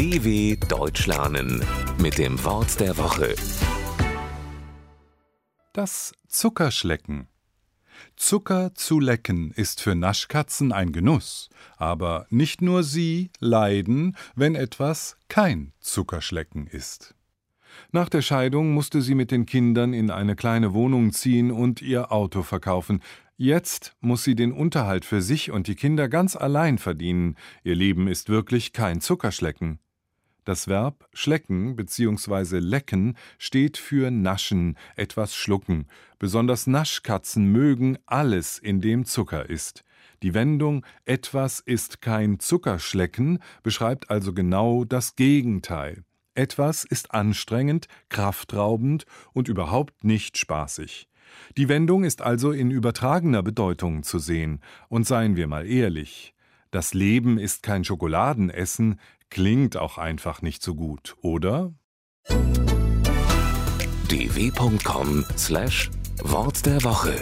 DW Deutsch lernen mit dem Wort der Woche. Das Zuckerschlecken. Zucker zu lecken ist für Naschkatzen ein Genuss, aber nicht nur sie leiden, wenn etwas kein Zuckerschlecken ist. Nach der Scheidung musste sie mit den Kindern in eine kleine Wohnung ziehen und ihr Auto verkaufen. Jetzt muss sie den Unterhalt für sich und die Kinder ganz allein verdienen. Ihr Leben ist wirklich kein Zuckerschlecken. Das Verb schlecken bzw. lecken steht für naschen, etwas schlucken. Besonders Naschkatzen mögen alles, in dem Zucker ist. Die Wendung etwas ist kein Zuckerschlecken beschreibt also genau das Gegenteil. Etwas ist anstrengend, kraftraubend und überhaupt nicht spaßig. Die Wendung ist also in übertragener Bedeutung zu sehen. Und seien wir mal ehrlich, das Leben ist kein Schokoladenessen, klingt auch einfach nicht so gut, oder? dw.com/wort der Woche